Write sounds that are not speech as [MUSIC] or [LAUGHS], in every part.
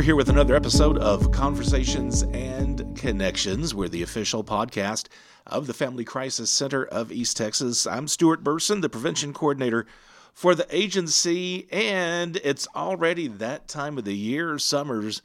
We're here with another episode of Conversations and Connections. We're the official podcast of the Family Crisis Center of East Texas. I'm Stuart Burson, the prevention coordinator for the agency, and it's already that time of the year. Summer's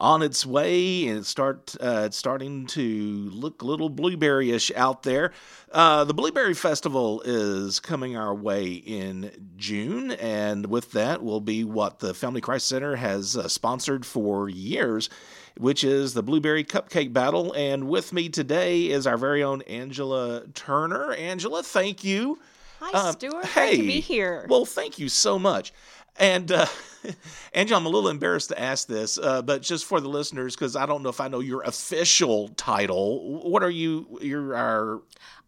on its way, and it's start uh, it's starting to look a little blueberryish out there. Uh, the Blueberry Festival is coming our way in June, and with that will be what the Family Crisis Center has uh, sponsored for years, which is the Blueberry Cupcake Battle. And with me today is our very own Angela Turner. Angela, thank you. Hi, um, Stuart. Hey. Great to be here. Well, thank you so much. And uh, [LAUGHS] Angela, I'm a little embarrassed to ask this, uh, but just for the listeners, because I don't know if I know your official title. What are you? You're our.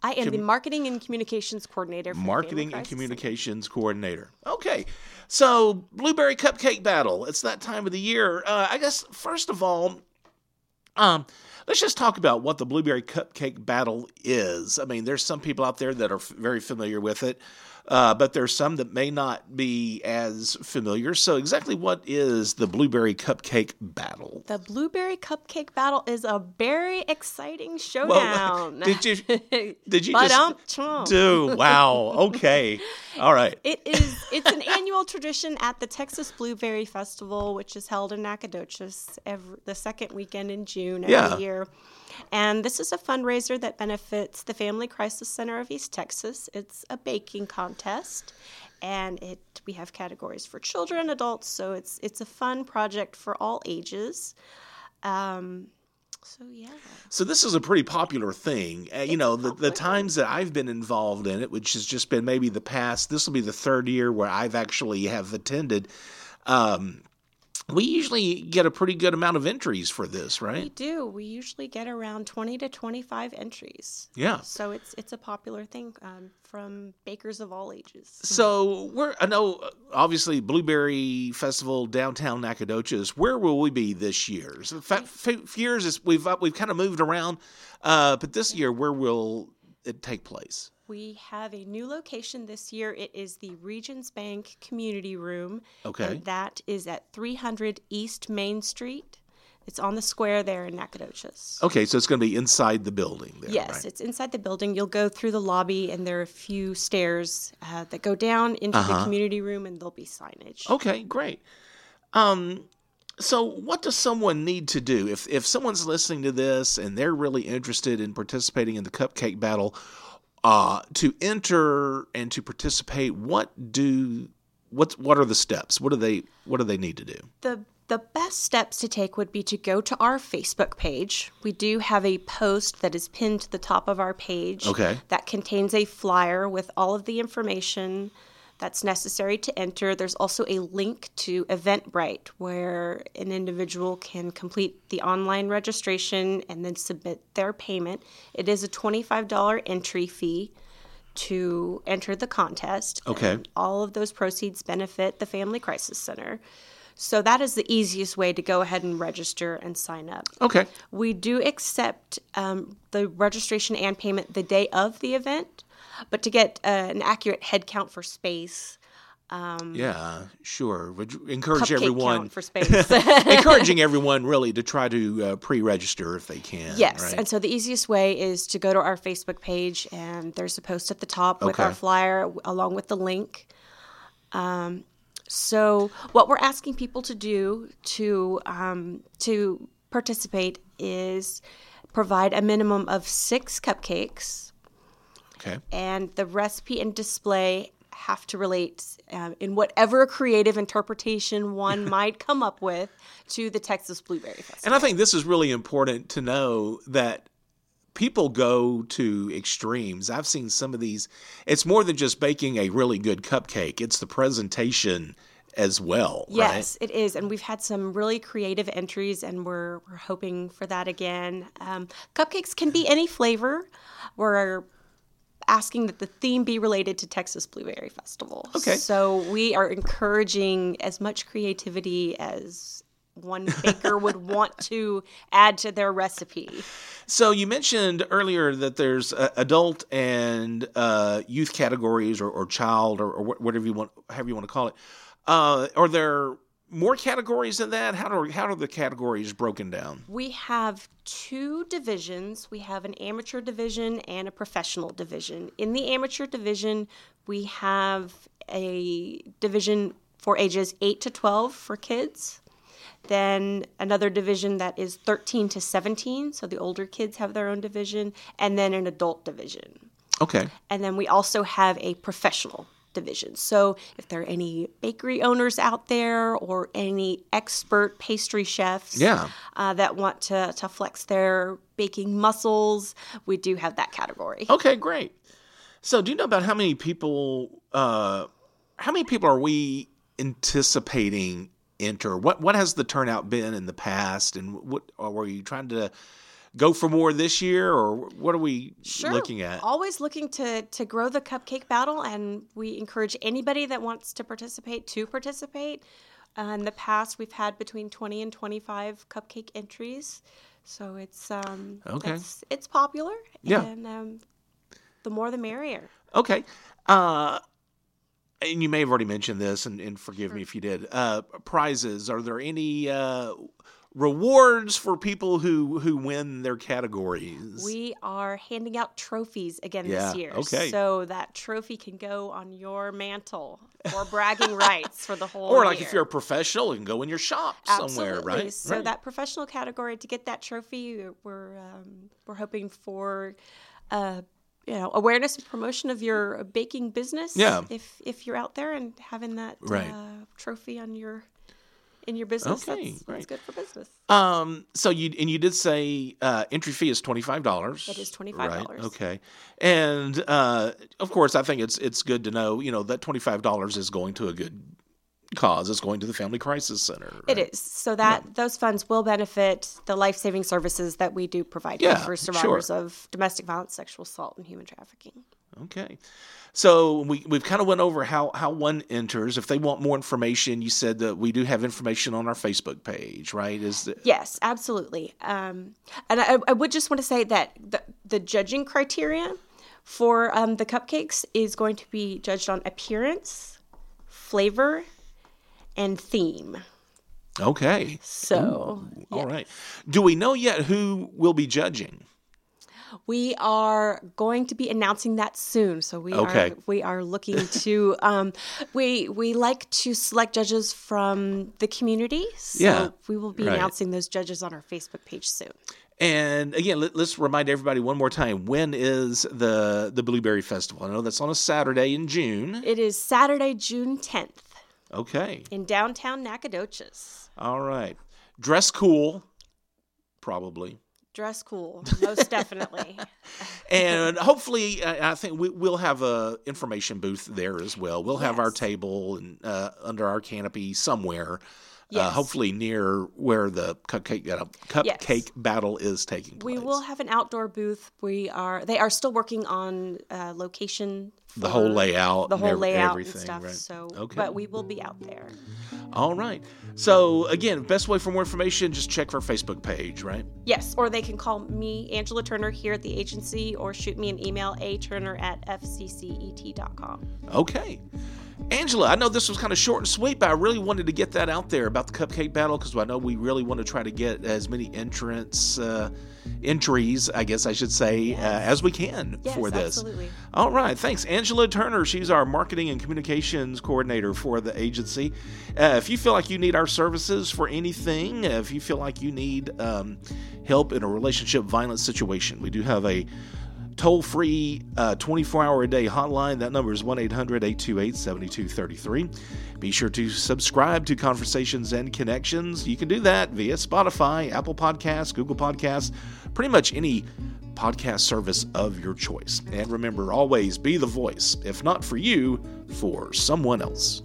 I am com- the marketing and communications coordinator. marketing and communications coordinator. Okay, so blueberry cupcake battle. It's that time of the year. Uh, I guess first of all, um, let's just talk about what the blueberry cupcake battle is. I mean, there's some people out there that are f- very familiar with it uh, but there's some that may not be as familiar. So, exactly what is the Blueberry Cupcake Battle? The Blueberry Cupcake Battle is a very exciting [LAUGHS] showdown. Well, did you did you just do? Wow. Okay. All right. It is. It's an annual tradition at the Texas Blueberry Festival, which is held in Nacogdoches every the second weekend in June every yeah. year. And this is a fundraiser that benefits the Family Crisis Center of East Texas. It's a baking contest and it we have categories for children, adults, so it's it's a fun project for all ages. Um, so yeah. So this is a pretty popular thing. Uh, you know, the, the times that I've been involved in it, which has just been maybe the past. This will be the third year where I've actually have attended. Um, we usually get a pretty good amount of entries for this, right? We do. We usually get around twenty to twenty-five entries. Yeah. So it's it's a popular thing um, from bakers of all ages. So we're I know obviously Blueberry Festival downtown Nacogdoches. Where will we be this year? So fa- few years is we've uh, we've kind of moved around, uh, but this year where will it take place? We have a new location this year. It is the Regions Bank Community Room. Okay. And that is at 300 East Main Street. It's on the square there in Nacogdoches. Okay, so it's going to be inside the building there, Yes, right? it's inside the building. You'll go through the lobby, and there are a few stairs uh, that go down into uh-huh. the community room, and there'll be signage. Okay, great. Um, so what does someone need to do if if someone's listening to this and they're really interested in participating in the cupcake battle? Uh, to enter and to participate, what do what what are the steps? What do they what do they need to do? The the best steps to take would be to go to our Facebook page. We do have a post that is pinned to the top of our page okay. that contains a flyer with all of the information that's necessary to enter. There's also a link to Eventbrite where an individual can complete the online registration and then submit their payment. It is a $25 entry fee to enter the contest. Okay. all of those proceeds benefit the Family Crisis Center. So that is the easiest way to go ahead and register and sign up. Okay. We do accept um, the registration and payment the day of the event. But to get uh, an accurate head count for space, um, yeah, sure. Would encourage everyone for [LAUGHS] space. encouraging everyone really to try to uh, pre-register if they can. Yes, right? and so the easiest way is to go to our Facebook page, and there's a post at the top with okay. our flyer along with the link. Um, so what we're asking people to do to um, to participate is provide a minimum of six cupcakes Okay. And the recipe and display have to relate um, in whatever creative interpretation one might come up with to the Texas Blueberry Festival. And I think this is really important to know that people go to extremes. I've seen some of these. It's more than just baking a really good cupcake, it's the presentation as well. Yes, right? it is, and we've had some really creative entries, and we're we're hoping for that again. Um, cupcakes can be any flavor. We're asking that the theme be related to Texas Blueberry Festival. Okay. So we are encouraging as much creativity as one baker would [LAUGHS] want to add to their recipe. So you mentioned earlier that there's uh, adult and uh, youth categories, or, or child, or, or, whatever you want, however you want to call it. Uh, are there more categories than that? How do how are the categories broken down? We have two divisions. We have an amateur division and a professional division. In the amateur division, we have a division for ages 8 to 12 for kids. Then another division that is 13 to 17, so the older kids have their own division, and then an adult division. Okay. And then we also have a professional division. So if there are any bakery owners out there or any expert pastry chefs Yeah. uh, that want to, to flex their baking muscles, we do have that category. Okay, great. So, do you know about how many people? Uh, how many people are we anticipating enter? What What has the turnout been in the past, and what are we trying to go for more this year, or what are we Sure. looking at? Always looking to to grow the cupcake battle, and we encourage anybody that wants to participate to participate. Uh, in the past, we've had between twenty and twenty five cupcake entries, so it's um, Okay. it's, it's popular. Yeah. and um, the more the merrier. Okay. Uh, and you may have already mentioned this, and, and forgive me if you did. Uh, prizes. Are there any uh, rewards for people who who win their categories? We are handing out trophies again Yeah, this year, okay. so that trophy can go on your mantle or bragging rights for the [LAUGHS] whole. or like year. if you're a professional, you can go in your shop somewhere, right? So Right. that professional category to get that trophy, we're um, we're hoping for. Uh, you know, awareness and promotion of your baking business. Yeah. If if you're out there and having that Right. uh, trophy on your in your business, Okay, that's, great. that's good for business. Um. So you and you did say uh, entry fee is twenty five dollars. It is $25. Right. Okay. And uh, of course, I think it's it's good to know. You know that twenty five dollars is going to a good cause. It's going to the Family Crisis Center. It right? is so that those funds will benefit the life saving services that we do provide Yeah, for sure. survivors of domestic violence, sexual assault, and human trafficking. Okay. So we we've kind of went over how how one enters. If they want more information, you said that we do have information on our Facebook page, right? Is the, Yes, absolutely. Um, and I, I would just want to say that the, the judging criteria for um, the cupcakes is going to be judged on appearance, flavor, and theme. okay. So All right. Do we know yet who will be judging? We are going to be announcing that soon. So we Okay. are we are looking [LAUGHS] to um, we we like to select judges from the community. So Yeah, we will be right. announcing those judges on our Facebook page soon. And again, let, us remind everybody one more time: when is the the Blueberry Festival? I know that's on a Saturday in June. It is Saturday, June tenth, Okay. in downtown Nacogdoches. All right. Dress cool, probably. Dress cool, most definitely. [LAUGHS] and hopefully I I think we, we'll have a information booth there as well. We'll have our table and uh, under our canopy somewhere. Uh, hopefully near where the cupcake uh, cupcake battle is taking place. We will have an outdoor booth. We are they are still working on uh, location. the whole layout, the whole layout everything, and stuff. right? So, Okay. but we will be out there. All right. So again, best way for more information, just check our Facebook page, right? Yes, or they can call me, Angela Turner, here at the agency, or shoot me an email, a turner at fccet.com. Okay. Angela, I know this was kind of short and sweet, but I really wanted to get that out there about the cupcake battle because I know we really want to try to get as many entrants, uh, entries, I guess I should say, uh, as we can Yes, for this. absolutely. All right. Thanks. Angela Turner. She's our marketing and communications coordinator for the agency. Uh, if you feel like you need our services for anything, if you feel like you need um, help in a relationship violence situation, we do have a toll free uh, 24 hour a day hotline. That number is 1 800 828 7233. Be sure to subscribe to Conversations and Connections. You can do that via Spotify, Apple Podcasts, Google Podcasts, pretty much any podcast service of your choice. And remember, always be the voice, if not for you, for someone else.